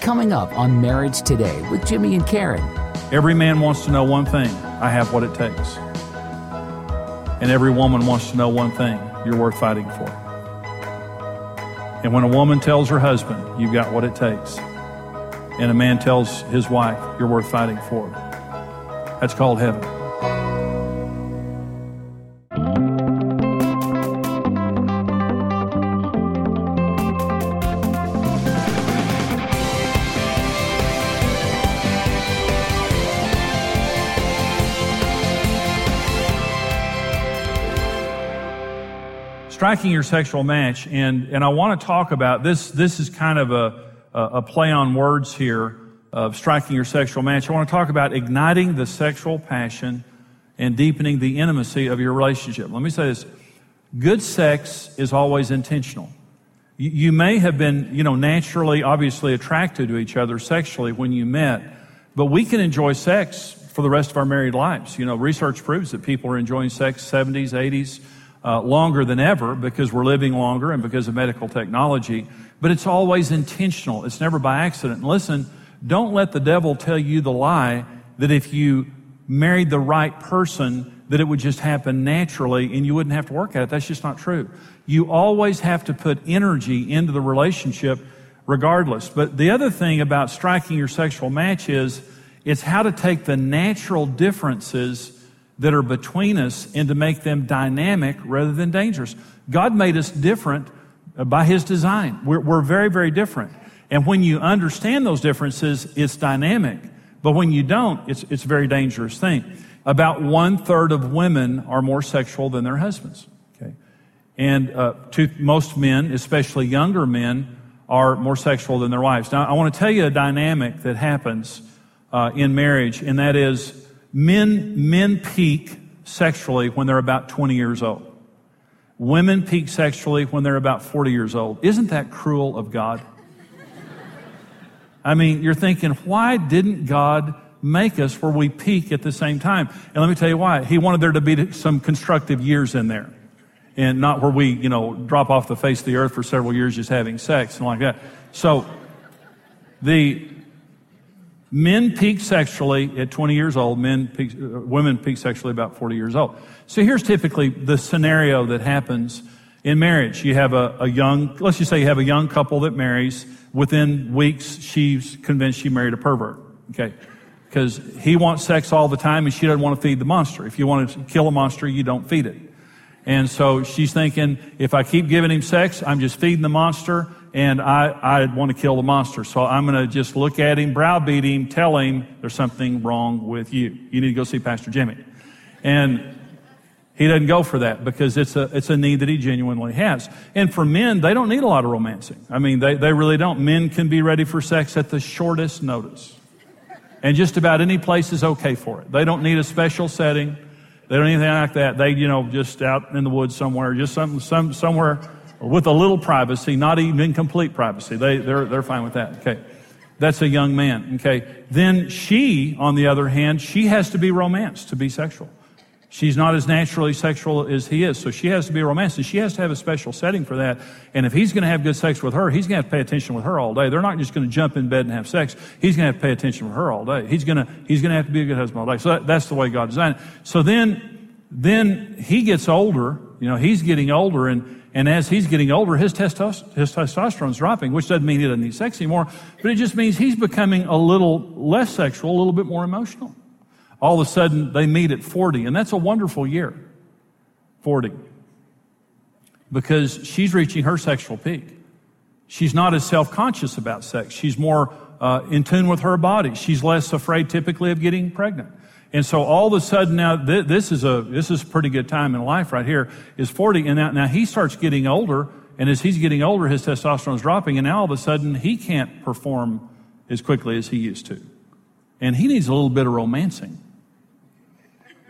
Coming up on Marriage Today with Jimmy and Karen. Every man wants to know one thing I have what it takes. And every woman wants to know one thing you're worth fighting for. And when a woman tells her husband, you've got what it takes, and a man tells his wife, you're worth fighting for, that's called heaven. Striking your sexual match, and, and I want to talk about this. This is kind of a, a play on words here of striking your sexual match. I want to talk about igniting the sexual passion and deepening the intimacy of your relationship. Let me say this good sex is always intentional. You, you may have been, you know, naturally, obviously attracted to each other sexually when you met, but we can enjoy sex for the rest of our married lives. You know, research proves that people are enjoying sex 70s, 80s, uh, longer than ever because we're living longer and because of medical technology. But it's always intentional. It's never by accident. And listen, don't let the devil tell you the lie that if you married the right person, that it would just happen naturally and you wouldn't have to work at it. That's just not true. You always have to put energy into the relationship regardless. But the other thing about striking your sexual match is it's how to take the natural differences that are between us and to make them dynamic rather than dangerous. God made us different uh, by His design. We're, we're very, very different. And when you understand those differences, it's dynamic. But when you don't, it's, it's a very dangerous thing. About one third of women are more sexual than their husbands. Okay. And uh, to most men, especially younger men, are more sexual than their wives. Now, I want to tell you a dynamic that happens uh, in marriage, and that is Men, men peak sexually when they're about 20 years old. Women peak sexually when they're about 40 years old. Isn't that cruel of God? I mean, you're thinking, why didn't God make us where we peak at the same time? And let me tell you why. He wanted there to be some constructive years in there. And not where we, you know, drop off the face of the earth for several years just having sex and like that. So, the, Men peak sexually at 20 years old. Men peak, uh, women peak sexually about 40 years old. So here's typically the scenario that happens in marriage. You have a, a young, let's just say you have a young couple that marries. Within weeks, she's convinced she married a pervert. Okay. Because he wants sex all the time and she doesn't want to feed the monster. If you want to kill a monster, you don't feed it. And so she's thinking, if I keep giving him sex, I'm just feeding the monster and I, I want to kill the monster. So I'm going to just look at him, browbeat him, tell him there's something wrong with you. You need to go see Pastor Jimmy. And he doesn't go for that because it's a, it's a need that he genuinely has. And for men, they don't need a lot of romancing. I mean, they, they really don't. Men can be ready for sex at the shortest notice. And just about any place is okay for it. They don't need a special setting. They don't need anything like that. They, you know, just out in the woods somewhere, just some, some, somewhere with a little privacy, not even complete privacy. They, they're, they're fine with that. Okay. That's a young man. Okay. Then she, on the other hand, she has to be romanced to be sexual. She's not as naturally sexual as he is, so she has to be romanced, and she has to have a special setting for that. And if he's going to have good sex with her, he's going to have to pay attention with her all day. They're not just going to jump in bed and have sex. He's going to have to pay attention with her all day. He's going to he's going to have to be a good husband all day. So that, that's the way God designed it. So then then he gets older. You know, he's getting older, and and as he's getting older, his, testos- his testosterone's dropping, which doesn't mean he doesn't need sex anymore, but it just means he's becoming a little less sexual, a little bit more emotional. All of a sudden, they meet at 40, and that's a wonderful year. 40. Because she's reaching her sexual peak. She's not as self conscious about sex. She's more uh, in tune with her body. She's less afraid typically of getting pregnant. And so all of a sudden now, th- this is a, this is a pretty good time in life right here, is 40. And now, now he starts getting older. And as he's getting older, his testosterone is dropping. And now all of a sudden, he can't perform as quickly as he used to. And he needs a little bit of romancing.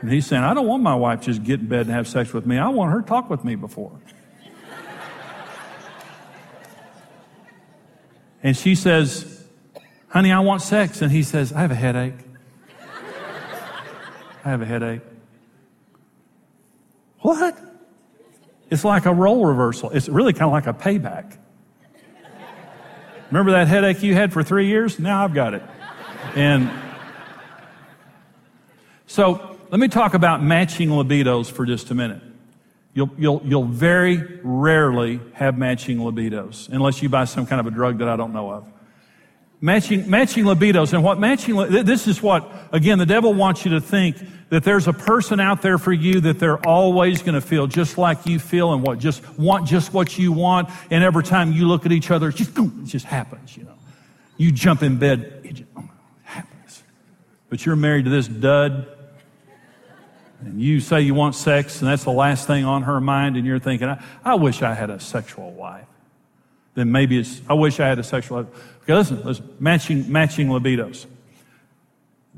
And he's saying, I don't want my wife just get in bed and have sex with me. I want her to talk with me before. and she says, Honey, I want sex. And he says, I have a headache. I have a headache. What? It's like a role reversal. It's really kind of like a payback. Remember that headache you had for three years? Now I've got it. And so let me talk about matching libidos for just a minute. You'll, you'll, you'll very rarely have matching libidos unless you buy some kind of a drug that I don't know of. Matching, matching libidos. And what matching, this is what, again, the devil wants you to think that there's a person out there for you that they're always going to feel just like you feel and what, just want just what you want. And every time you look at each other, it just, it just happens, you know. You jump in bed, it just oh, happens. But you're married to this dud, and you say you want sex, and that's the last thing on her mind, and you're thinking, I, I wish I had a sexual wife. Then maybe it's, I wish I had a sexual life. Okay, listen, listen, matching, matching libidos.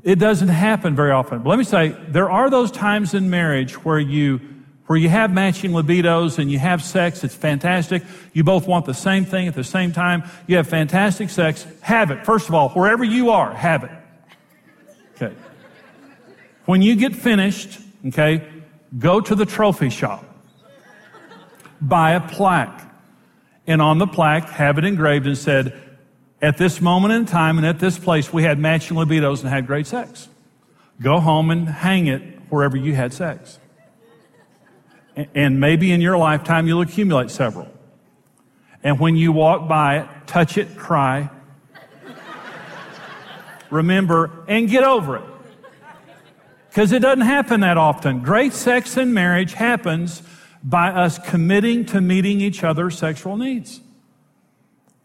It doesn't happen very often. But let me say, there are those times in marriage where you, where you have matching libidos and you have sex. It's fantastic. You both want the same thing at the same time. You have fantastic sex. Have it. First of all, wherever you are, have it. Okay. When you get finished, okay, go to the trophy shop. Buy a plaque. And on the plaque, have it engraved and said, at this moment in time and at this place, we had matching libidos and had great sex. Go home and hang it wherever you had sex. And maybe in your lifetime, you'll accumulate several. And when you walk by it, touch it, cry, remember, and get over it. Because it doesn't happen that often. Great sex in marriage happens by us committing to meeting each other's sexual needs.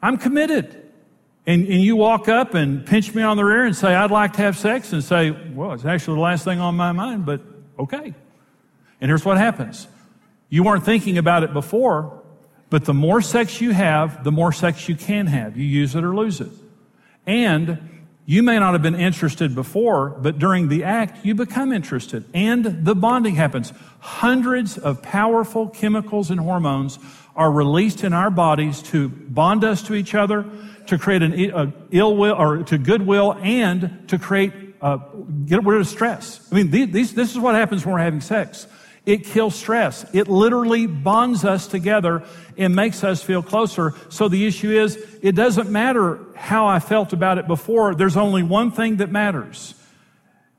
I'm committed and, and you walk up and pinch me on the rear and say, I'd like to have sex, and say, Well, it's actually the last thing on my mind, but okay. And here's what happens you weren't thinking about it before, but the more sex you have, the more sex you can have. You use it or lose it. And you may not have been interested before, but during the act, you become interested. And the bonding happens. Hundreds of powerful chemicals and hormones are released in our bodies to bond us to each other, to create an ill will or to goodwill and to create uh, get rid of stress. I mean, these, this is what happens when we're having sex. It kills stress. It literally bonds us together and makes us feel closer. So the issue is, it doesn't matter how I felt about it before. There's only one thing that matters.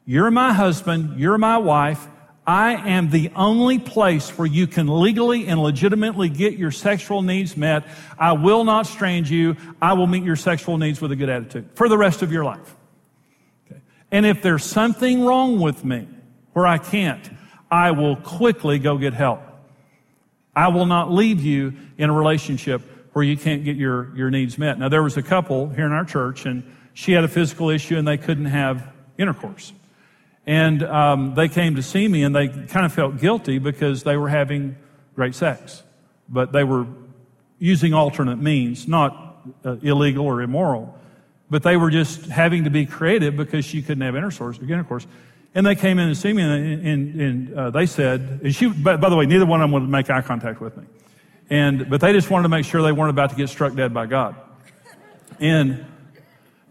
You're my husband. You're my wife. I am the only place where you can legally and legitimately get your sexual needs met. I will not strange you. I will meet your sexual needs with a good attitude for the rest of your life. Okay. And if there's something wrong with me where I can't, I will quickly go get help. I will not leave you in a relationship where you can't get your, your needs met. Now, there was a couple here in our church, and she had a physical issue and they couldn't have intercourse. And um, they came to see me and they kind of felt guilty because they were having great sex. But they were using alternate means, not uh, illegal or immoral. But they were just having to be creative because she couldn't have intercourse. intercourse. And they came in to see me and, and, and uh, they said, and she, by, by, the way, neither one of them would make eye contact with me. And, but they just wanted to make sure they weren't about to get struck dead by God. And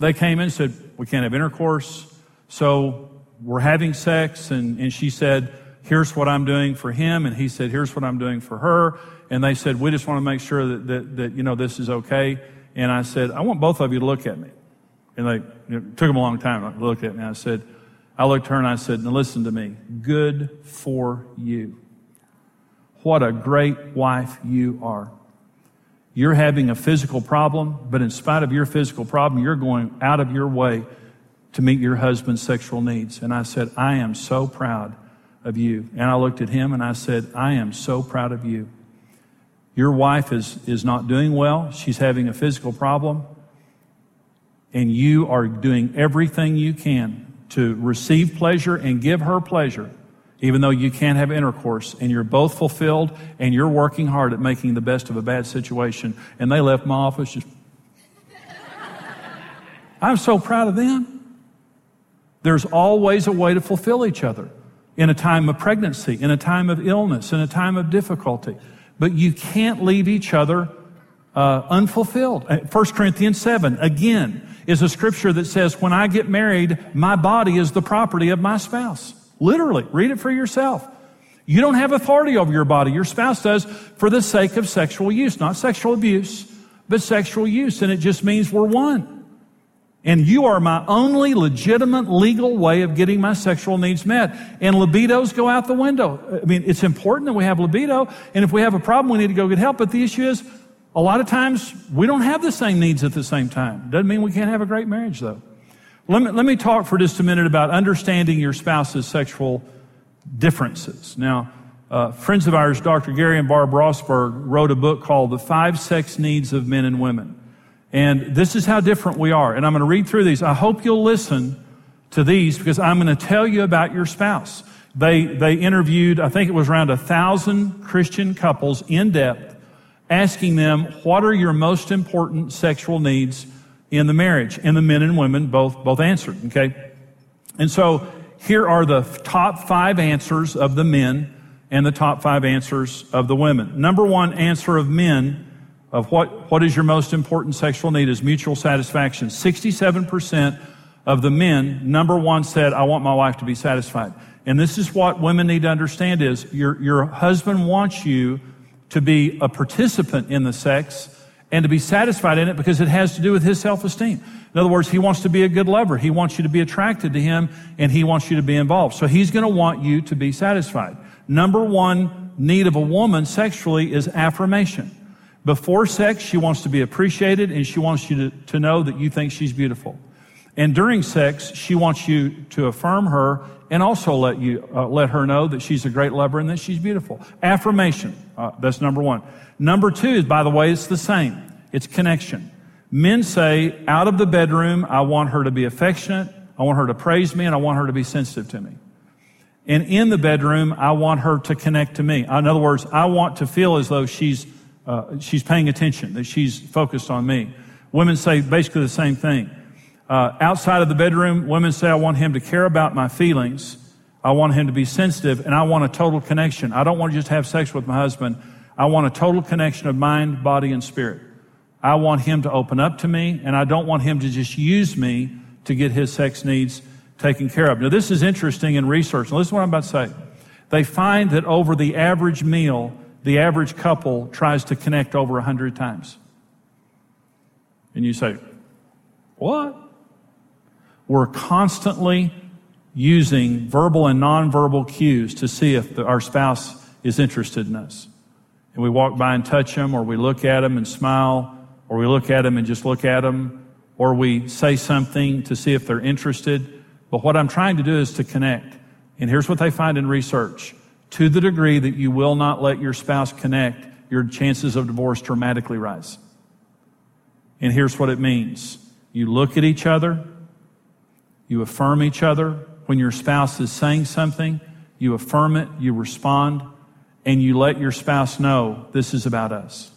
they came in and said, we can't have intercourse. So we're having sex, and, and she said, Here's what I'm doing for him. And he said, Here's what I'm doing for her. And they said, We just want to make sure that, that, that you know, this is okay. And I said, I want both of you to look at me. And they, took them a long time to look at me. I said, I looked at her and I said, Now listen to me. Good for you. What a great wife you are. You're having a physical problem, but in spite of your physical problem, you're going out of your way to meet your husband's sexual needs. And I said, I am so proud of you. And I looked at him and I said, I am so proud of you. Your wife is, is not doing well. She's having a physical problem. And you are doing everything you can to receive pleasure and give her pleasure, even though you can't have intercourse. And you're both fulfilled and you're working hard at making the best of a bad situation. And they left my office just. I'm so proud of them. There's always a way to fulfill each other in a time of pregnancy, in a time of illness, in a time of difficulty. But you can't leave each other uh, unfulfilled. 1 uh, Corinthians 7, again, is a scripture that says, When I get married, my body is the property of my spouse. Literally, read it for yourself. You don't have authority over your body. Your spouse does for the sake of sexual use, not sexual abuse, but sexual use. And it just means we're one. And you are my only legitimate legal way of getting my sexual needs met. And libidos go out the window. I mean, it's important that we have libido. And if we have a problem, we need to go get help. But the issue is, a lot of times we don't have the same needs at the same time. Doesn't mean we can't have a great marriage though. Let me, let me talk for just a minute about understanding your spouse's sexual differences. Now, uh, friends of ours, Dr. Gary and Barb Rosberg, wrote a book called The Five Sex Needs of Men and Women. And this is how different we are. And I'm going to read through these. I hope you'll listen to these because I'm going to tell you about your spouse. They, they interviewed, I think it was around a thousand Christian couples in depth, asking them, what are your most important sexual needs in the marriage? And the men and women both, both answered, okay? And so here are the top five answers of the men and the top five answers of the women. Number one answer of men of what, what is your most important sexual need is mutual satisfaction. 67% of the men, number one said, I want my wife to be satisfied. And this is what women need to understand is your, your husband wants you to be a participant in the sex and to be satisfied in it because it has to do with his self-esteem. In other words, he wants to be a good lover. He wants you to be attracted to him and he wants you to be involved. So he's going to want you to be satisfied. Number one need of a woman sexually is affirmation. Before sex, she wants to be appreciated and she wants you to, to know that you think she's beautiful. And during sex, she wants you to affirm her and also let you uh, let her know that she's a great lover and that she's beautiful. Affirmation. Uh, that's number one. Number two is, by the way, it's the same. It's connection. Men say, out of the bedroom, I want her to be affectionate, I want her to praise me, and I want her to be sensitive to me. And in the bedroom, I want her to connect to me. In other words, I want to feel as though she's, uh, she's paying attention, that she's focused on me. Women say basically the same thing. Uh, outside of the bedroom, women say, I want him to care about my feelings. I want him to be sensitive, and I want a total connection. I don't want to just have sex with my husband. I want a total connection of mind, body, and spirit. I want him to open up to me, and I don't want him to just use me to get his sex needs taken care of. Now, this is interesting in research. Now, listen to what I'm about to say. They find that over the average meal, the average couple tries to connect over 100 times. And you say, What? We're constantly using verbal and nonverbal cues to see if the, our spouse is interested in us. And we walk by and touch them, or we look at them and smile, or we look at them and just look at them, or we say something to see if they're interested. But what I'm trying to do is to connect. And here's what they find in research. To the degree that you will not let your spouse connect, your chances of divorce dramatically rise. And here's what it means. You look at each other, you affirm each other. When your spouse is saying something, you affirm it, you respond, and you let your spouse know this is about us.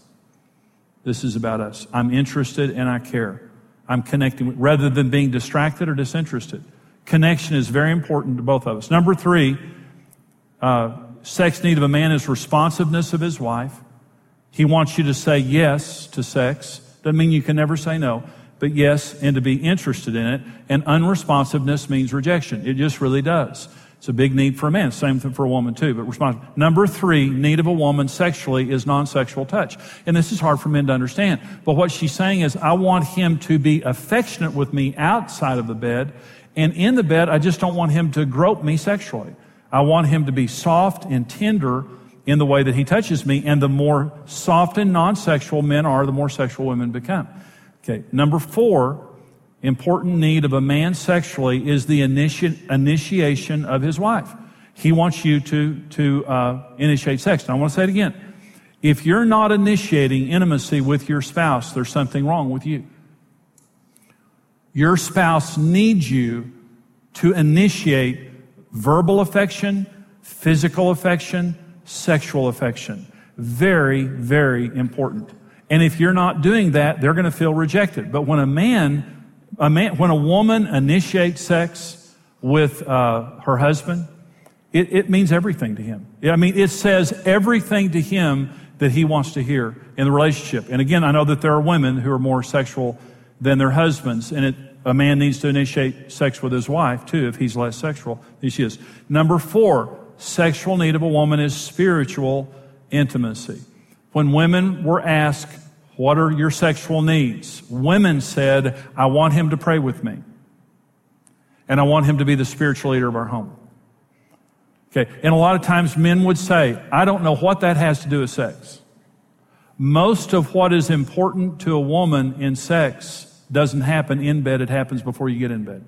This is about us. I'm interested and I care. I'm connecting rather than being distracted or disinterested. Connection is very important to both of us. Number three, uh, sex need of a man is responsiveness of his wife. He wants you to say yes to sex. Doesn't mean you can never say no, but yes, and to be interested in it. And unresponsiveness means rejection. It just really does. It's a big need for a man. Same thing for a woman too, but responsive. Number three, need of a woman sexually is non-sexual touch. And this is hard for men to understand. But what she's saying is, I want him to be affectionate with me outside of the bed. And in the bed, I just don't want him to grope me sexually. I want him to be soft and tender in the way that he touches me. And the more soft and non-sexual men are, the more sexual women become. Okay. Number four, important need of a man sexually is the initi- initiation of his wife. He wants you to, to uh, initiate sex. And I want to say it again. If you're not initiating intimacy with your spouse, there's something wrong with you. Your spouse needs you to initiate verbal affection, physical affection, sexual affection. Very, very important. And if you're not doing that, they're going to feel rejected. But when a man a man, when a woman initiates sex with uh, her husband, it, it means everything to him. I mean, it says everything to him that he wants to hear in the relationship. And again, I know that there are women who are more sexual than their husbands, and it, a man needs to initiate sex with his wife too if he's less sexual than she is. Number four, sexual need of a woman is spiritual intimacy. When women were asked, What are your sexual needs? Women said, I want him to pray with me. And I want him to be the spiritual leader of our home. Okay. And a lot of times men would say, I don't know what that has to do with sex. Most of what is important to a woman in sex doesn't happen in bed. It happens before you get in bed.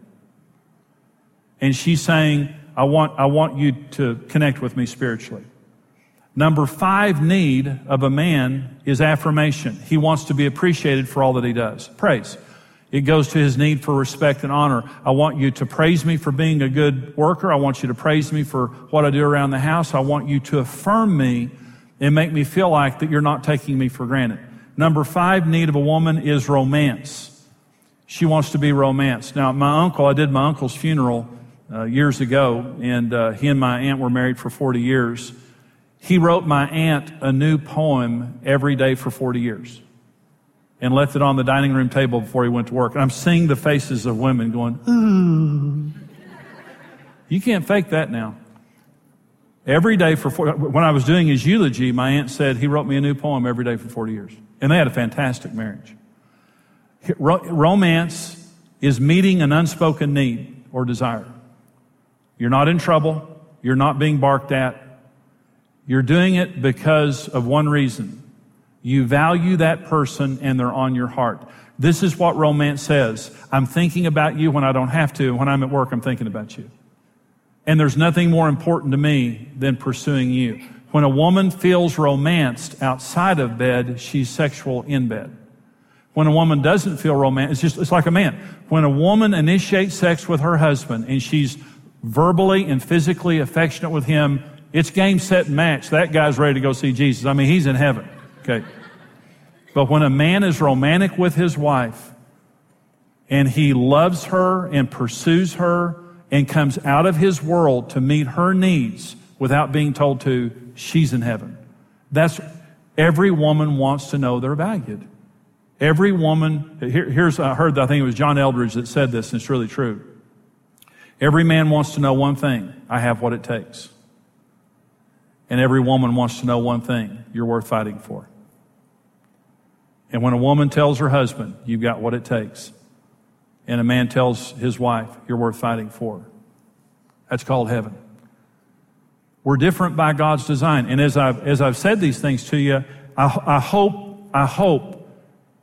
And she's saying, I want, I want you to connect with me spiritually. Number five need of a man is affirmation. He wants to be appreciated for all that he does. Praise. It goes to his need for respect and honor. I want you to praise me for being a good worker. I want you to praise me for what I do around the house. I want you to affirm me and make me feel like that you're not taking me for granted. Number five need of a woman is romance. She wants to be romanced. Now, my uncle, I did my uncle's funeral uh, years ago, and uh, he and my aunt were married for 40 years. He wrote my aunt a new poem every day for 40 years and left it on the dining room table before he went to work. And I'm seeing the faces of women going, ooh. You can't fake that now. Every day for 40, when I was doing his eulogy, my aunt said he wrote me a new poem every day for 40 years. And they had a fantastic marriage. Romance is meeting an unspoken need or desire. You're not in trouble. You're not being barked at. You're doing it because of one reason. You value that person and they're on your heart. This is what romance says. I'm thinking about you when I don't have to. When I'm at work, I'm thinking about you. And there's nothing more important to me than pursuing you. When a woman feels romanced outside of bed, she's sexual in bed. When a woman doesn't feel romantic, it's just, it's like a man. When a woman initiates sex with her husband and she's verbally and physically affectionate with him, it's game, set, and match. That guy's ready to go see Jesus. I mean, he's in heaven. Okay. But when a man is romantic with his wife and he loves her and pursues her and comes out of his world to meet her needs without being told to, she's in heaven. That's every woman wants to know they're valued. Every woman, here, here's, I heard, I think it was John Eldredge that said this, and it's really true. Every man wants to know one thing I have what it takes. And every woman wants to know one thing you're worth fighting for. And when a woman tells her husband, you've got what it takes, and a man tells his wife, you're worth fighting for, that's called heaven. We're different by God's design. And as I've, as I've said these things to you, I, I hope, I hope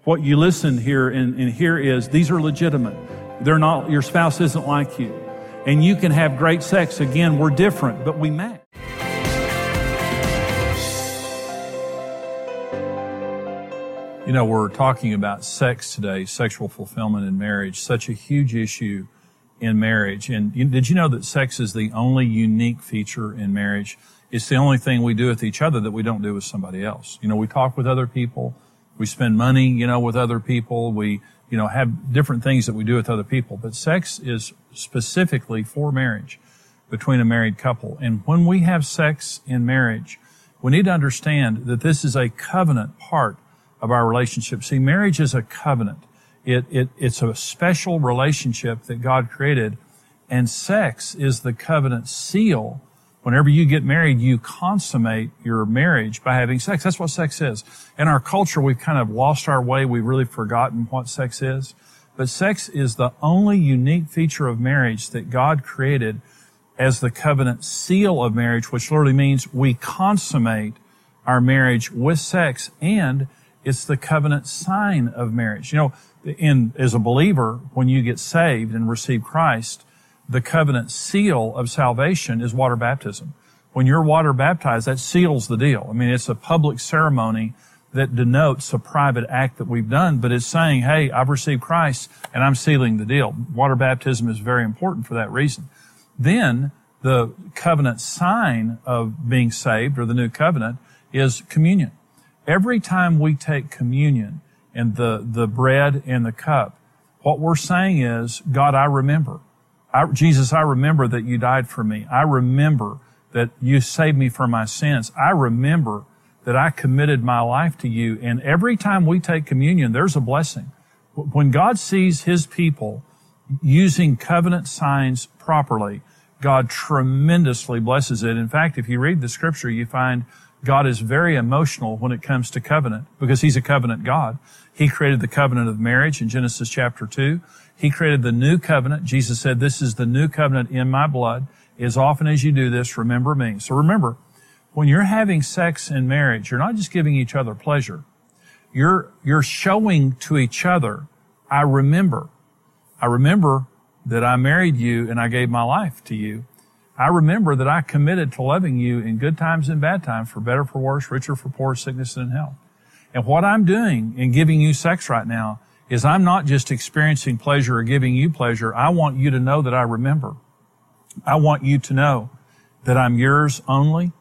what you listen here and, and hear is these are legitimate. They're not, your spouse isn't like you. And you can have great sex. Again, we're different, but we match. You know, we're talking about sex today, sexual fulfillment in marriage, such a huge issue in marriage. And you, did you know that sex is the only unique feature in marriage? It's the only thing we do with each other that we don't do with somebody else. You know, we talk with other people. We spend money, you know, with other people. We, you know, have different things that we do with other people. But sex is specifically for marriage between a married couple. And when we have sex in marriage, we need to understand that this is a covenant part of our relationship. See, marriage is a covenant. It, it, it's a special relationship that God created. And sex is the covenant seal Whenever you get married, you consummate your marriage by having sex. That's what sex is. In our culture, we've kind of lost our way. We've really forgotten what sex is. But sex is the only unique feature of marriage that God created as the covenant seal of marriage, which literally means we consummate our marriage with sex and it's the covenant sign of marriage. You know, in, as a believer, when you get saved and receive Christ, the covenant seal of salvation is water baptism. When you're water baptized, that seals the deal. I mean, it's a public ceremony that denotes a private act that we've done, but it's saying, hey, I've received Christ and I'm sealing the deal. Water baptism is very important for that reason. Then the covenant sign of being saved or the new covenant is communion. Every time we take communion and the, the bread and the cup, what we're saying is, God, I remember. I, Jesus, I remember that you died for me. I remember that you saved me from my sins. I remember that I committed my life to you. And every time we take communion, there's a blessing. When God sees his people using covenant signs properly, God tremendously blesses it. In fact, if you read the scripture, you find God is very emotional when it comes to covenant because he's a covenant God. He created the covenant of marriage in Genesis chapter 2. He created the new covenant. Jesus said, this is the new covenant in my blood. As often as you do this, remember me. So remember, when you're having sex in marriage, you're not just giving each other pleasure. You're, you're showing to each other, I remember. I remember that I married you and I gave my life to you. I remember that I committed to loving you in good times and bad times, for better, for worse, richer, for poor, sickness, and health. And what I'm doing in giving you sex right now is I'm not just experiencing pleasure or giving you pleasure. I want you to know that I remember. I want you to know that I'm yours only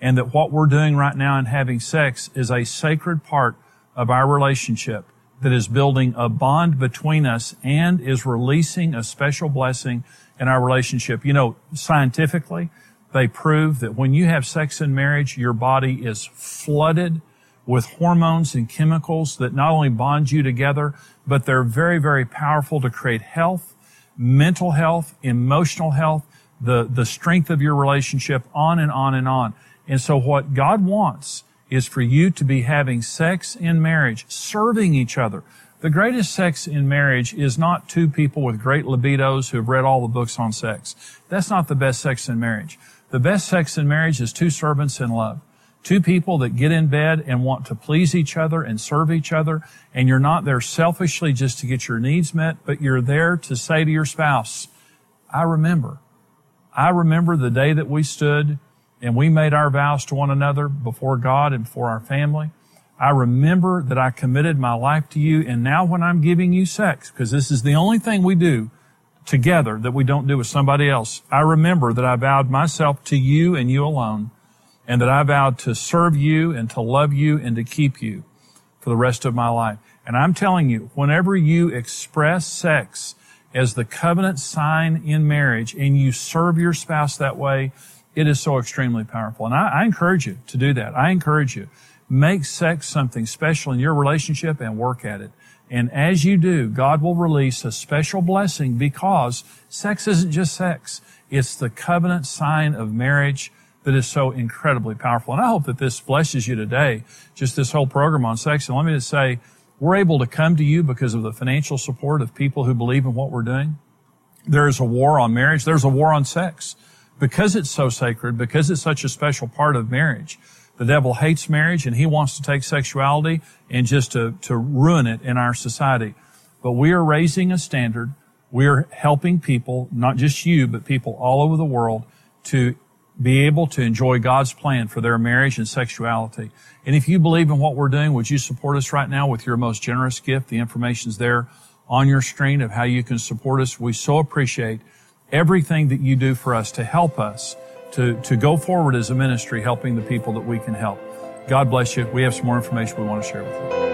and that what we're doing right now in having sex is a sacred part of our relationship that is building a bond between us and is releasing a special blessing in our relationship. You know, scientifically, they prove that when you have sex in marriage, your body is flooded with hormones and chemicals that not only bond you together, but they're very, very powerful to create health, mental health, emotional health, the, the strength of your relationship, on and on and on. And so what God wants is for you to be having sex in marriage, serving each other. The greatest sex in marriage is not two people with great libidos who have read all the books on sex. That's not the best sex in marriage. The best sex in marriage is two servants in love. Two people that get in bed and want to please each other and serve each other. And you're not there selfishly just to get your needs met, but you're there to say to your spouse, I remember. I remember the day that we stood and we made our vows to one another before God and for our family. I remember that I committed my life to you. And now when I'm giving you sex, because this is the only thing we do together that we don't do with somebody else, I remember that I vowed myself to you and you alone, and that I vowed to serve you and to love you and to keep you for the rest of my life. And I'm telling you, whenever you express sex as the covenant sign in marriage and you serve your spouse that way, it is so extremely powerful. And I, I encourage you to do that. I encourage you. Make sex something special in your relationship and work at it. And as you do, God will release a special blessing because sex isn't just sex. It's the covenant sign of marriage that is so incredibly powerful. And I hope that this blesses you today, just this whole program on sex. And let me just say, we're able to come to you because of the financial support of people who believe in what we're doing. There is a war on marriage. There's a war on sex because it's so sacred, because it's such a special part of marriage. The devil hates marriage and he wants to take sexuality and just to, to ruin it in our society. But we are raising a standard. We are helping people, not just you, but people all over the world to be able to enjoy God's plan for their marriage and sexuality. And if you believe in what we're doing, would you support us right now with your most generous gift? The information's there on your screen of how you can support us. We so appreciate everything that you do for us to help us to, to go forward as a ministry, helping the people that we can help. God bless you. We have some more information we want to share with you.